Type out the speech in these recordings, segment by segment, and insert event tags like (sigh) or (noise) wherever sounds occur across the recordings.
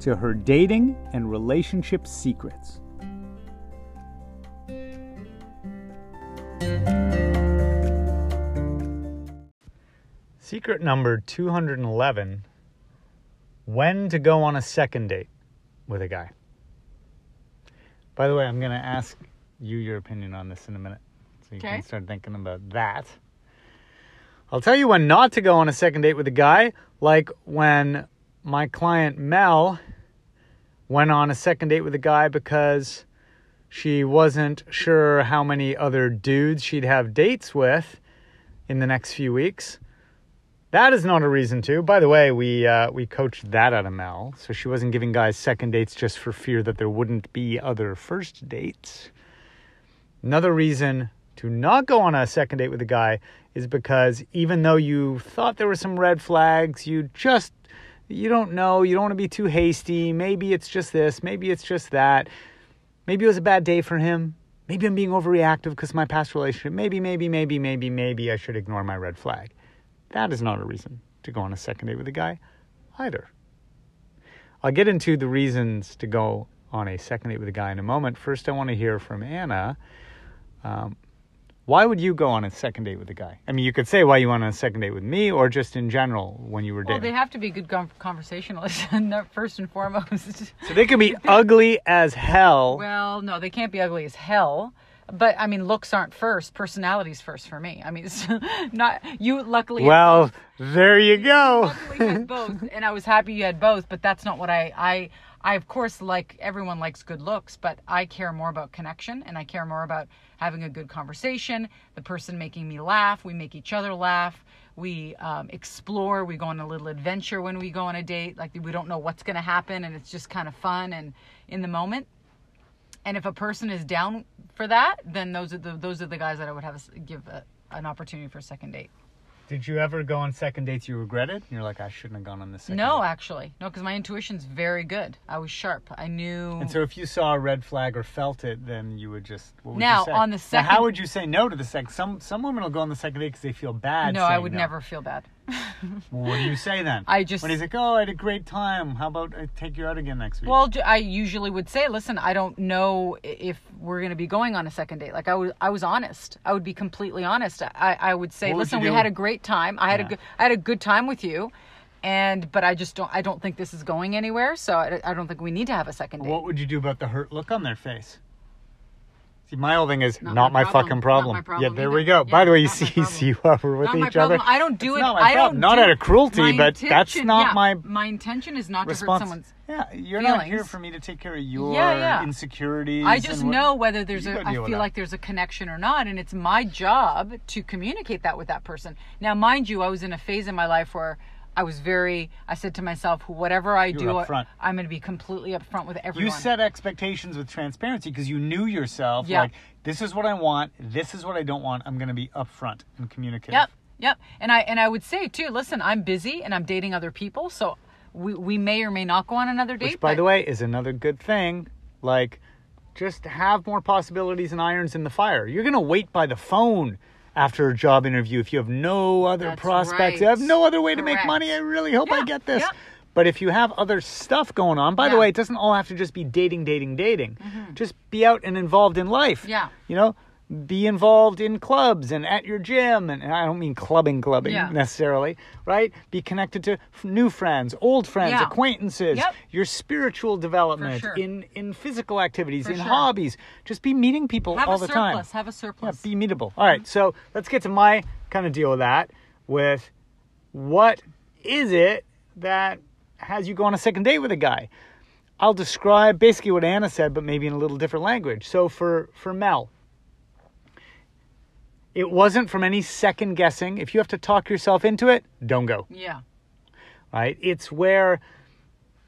to her dating and relationship secrets. Secret number 211 When to go on a second date with a guy. By the way, I'm going to ask you your opinion on this in a minute. So you Okay. can start thinking about that. I'll tell you when not to go on a second date with a guy, like when my client Mel went on a second date with a guy because she wasn't sure how many other dudes she'd have dates with in the next few weeks. That is not a reason to. By the way, we uh, we coached that out of Mel, so she wasn't giving guys second dates just for fear that there wouldn't be other first dates. Another reason to not go on a second date with a guy is because even though you thought there were some red flags, you just you don't know, you don't want to be too hasty. Maybe it's just this, maybe it's just that. Maybe it was a bad day for him. Maybe I'm being overreactive because my past relationship. Maybe, maybe, maybe, maybe, maybe I should ignore my red flag. That is not a reason to go on a second date with a guy either. I'll get into the reasons to go on a second date with a guy in a moment. First, I want to hear from Anna. Um, why would you go on a second date with a guy? I mean, you could say why you went on a second date with me, or just in general when you were Well, dating. Well, they have to be good conversationalists, (laughs) first and foremost. so they can be ugly as hell. well, no, they can't be ugly as hell. But I mean, looks aren't first. Personality's first for me. I mean, it's (laughs) not you. Luckily, Well, there you go. luckily had both, and I was happy you had both. But that's not what I I I of course like. Everyone likes good looks, but I care more about connection, and I care more about having a good conversation. The person making me laugh. We make each other laugh. We um, explore. We go on a little adventure when we go on a date. Like we don't know what's going to happen, and it's just kind of fun and in the moment. And if a person is down for that, then those are the those are the guys that I would have give a, an opportunity for a second date. Did you ever go on second dates you regretted? You're like, I shouldn't have gone on this second No, date. actually, no, because my intuition's very good. I was sharp. I knew. And so if you saw a red flag or felt it, then you would just what would Now, you say? on the Now, second- how would you say no to the second? Some some women will go on the second date because they feel bad. no, I would no. never feel bad. (laughs) Well, what do you say then? I just- when he's like, oh, I had a great time. How about I take you out again next week? Well, I usually would say, listen, I don't know if we're going to be going on a second date. Like I was, I was honest. I would be completely honest. I, I would say, What listen, we had a great time. I had Yeah. a good, I had a good time with you, and but I just don't, I don't think this is going anywhere. So I, I don't think we need to have a second date. what would you do about the hurt look on their face? See, my whole thing is not, Not my, my problem. fucking problem. my problem yeah, there either. we go. Yeah, By the way, you see, (laughs) see how we're with not my each other. I don't do it. Not I problem. don't Not do out of cruelty, but that's not yeah, my my intention is not to hurt someone's. Yeah, you're not here for me to take care of your Yeah, yeah. insecurities. I just what- know whether there's a. I feel that. like there's a connection or not, and it's my job to communicate that with that person. Now, mind you, I was in a phase in my life where I was very. I said to myself, whatever I do, I-. I'm going to be completely upfront with everyone. You set expectations with transparency because you knew yourself. Yeah. Like, this is what I want. This is what I don't want. I'm going to be upfront and communicative. Yep, yep. And I and I would say too. Listen, I'm busy and I'm dating other people, so we we may or may not go on another date. Which, by but- the way, is another good thing. Like, just have more possibilities and irons in the fire. You're going to wait by the phone after a job interview if you have no other That's prospects. You have no other way to make money. I really hope I get this. yeah. But if you have other stuff going on, by the way, it doesn't all have to just be dating, dating, dating. Mm-hmm. Just be out and involved in life. Yeah. You know, be involved in clubs and at your gym and, and I don't mean clubbing clubbing Yeah. necessarily, right? Be connected to f- new friends, old friends, Yeah. acquaintances, Yep. your spiritual development sure. in in physical activities, For in sure. hobbies. Just be meeting people have all a the surplus. time. Have a surplus Yeah, surplus. be meetable. All right, so let's get to my kind of deal with that with what is it that has you go on a second date with a guy? I'll describe basically what Anna said, but maybe in a little different language. So for for Mel, it wasn't from any second guessing. If you have to talk yourself into it, don't go. yeah. Right? It's where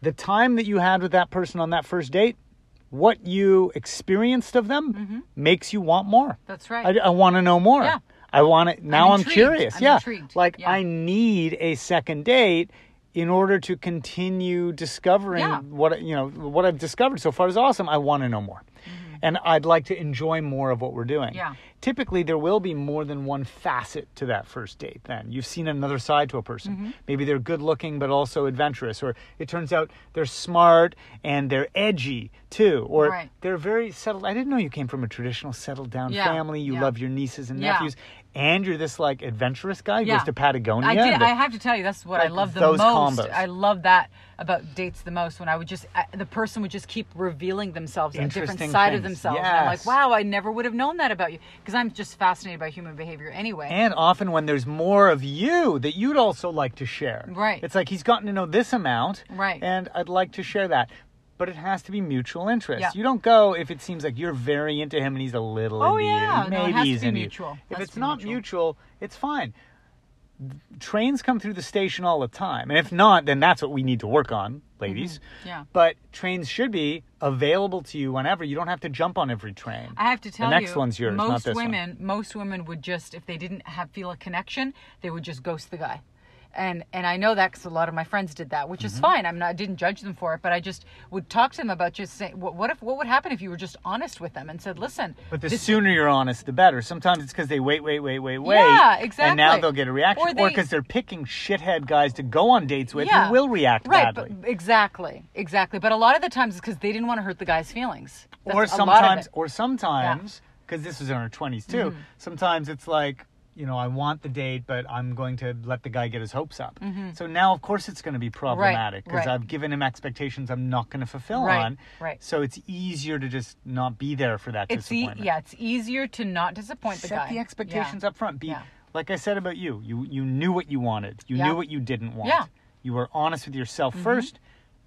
the time that you had with that person on that first date what you experienced of them makes you want more. That's Mm-hmm. right. I, I want to know more. Yeah. I want to. Now I'm, intrigued. curious. I'm yeah. intrigued. Like Yeah. I need a second date in order to continue discovering Yeah. what you know what I've discovered so far is awesome. I want to know more. And I'd like to enjoy more of what we're doing. Yeah. Typically, there will be more than one facet to that first date. Then you've seen another side to a person. Mm-hmm. Maybe they're good looking, but also adventurous, or it turns out they're smart and they're edgy too, or Right. they're very settled. I didn't know you came from a traditional settled down Yeah, family. You yeah. love your nieces and nephews, and you're this like adventurous guy who Yeah. goes to Patagonia. I did. and- I have to tell you, that's what I love the those most. combos. I love that about dates the most. When I would just, I, the person would just keep revealing themselves, a different side of themselves. And I'm like, wow, I never would have known that about you because I'm just fascinated by human behavior anyway. And often when there's more of you that you'd also like to share. Right. It's like he's gotten to know this amount. Right. And I'd like to share that. But it has to be mutual interest. Yeah. You don't go if it seems like you're very into him and he's a little Oh, into yeah. you. No, it Maybe has to he's be into you. mutual. If it's not mutual. mutual, it's fine. Trains come through the station all the time. And if not, then that's what we need to work on, ladies. Mm-hmm. Yeah. But trains should be available to you whenever. You don't have to jump on every train. I have to tell next you, one's yours, not most this one. women, most women would just, if they didn't have feel a connection, they would just ghost the guy. And and I know that because a lot of my friends did that, which is Mm-hmm. fine. I'm not, I didn't judge them for it, but I just would talk to them about just saying, what, what if, what would happen if you were just honest with them and said, listen, But the this- sooner you're honest, the better. Sometimes it's because they wait, wait, wait, wait, wait. Yeah, exactly. And now they'll get a reaction. Or because they, are picking shithead guys to go on dates with yeah, who will react right, badly. But, exactly, exactly. But a lot of the times it's because they didn't want to hurt the guy's feelings. That's or a lot of sometimes, or sometimes, because this was in our 20s too, Mm-hmm. sometimes it's like, you know, I want the date, but I'm going to let the guy get his hopes up. So now, of course, it's going to be problematic because Mm-hmm. right. I've given him expectations I'm not going to fulfill Right, on. right. So it's easier to just not be there for that it's e- disappointment. yeah, it's easier to not disappoint the set guy. the Yeah. expectations up front. Be Yeah. like I said about you. You you knew what you wanted. You Yeah. knew what you didn't want. Yeah. You were honest with yourself first,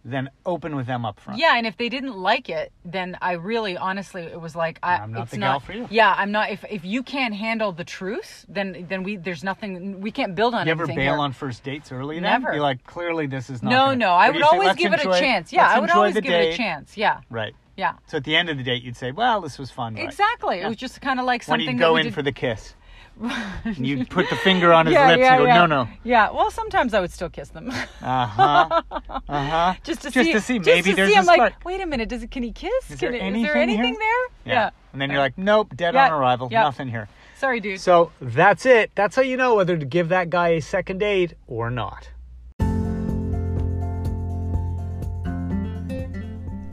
then open with them up front. Yeah, and if they didn't like it, then I really, honestly, it was like I, I'm not it's the not, gal for you. Yeah, I'm not. If if you can't handle the truth, then then we there's nothing we can't build on You ever bail here. on first dates early? Then? Never. You're like, clearly this is not. No, gonna- no, I would say, always "Let's give it a chance. Yeah, I would always give it a chance. Yeah, Right. yeah, So at the end of the date, you'd say, "Well, this was fun." but-" exactly. It was just kind of like something. When you that go in did- for the kiss, (laughs) you put the finger on his yeah, lips yeah, and go, yeah. "No, no." Yeah, well, sometimes I would still kiss them. Uh huh. (laughs) Uh huh. just to Just see, to see, just maybe to there's see, a I'm like, spark. wait a minute, does it? Can he kiss? Is Can there it- is anything there anything here? there? Yeah. And then you're like, "Nope, dead on arrival. Nothing here." Sorry, dude. So that's it. That's how you know whether to give that guy a second date or not.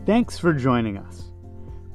Thanks for joining us.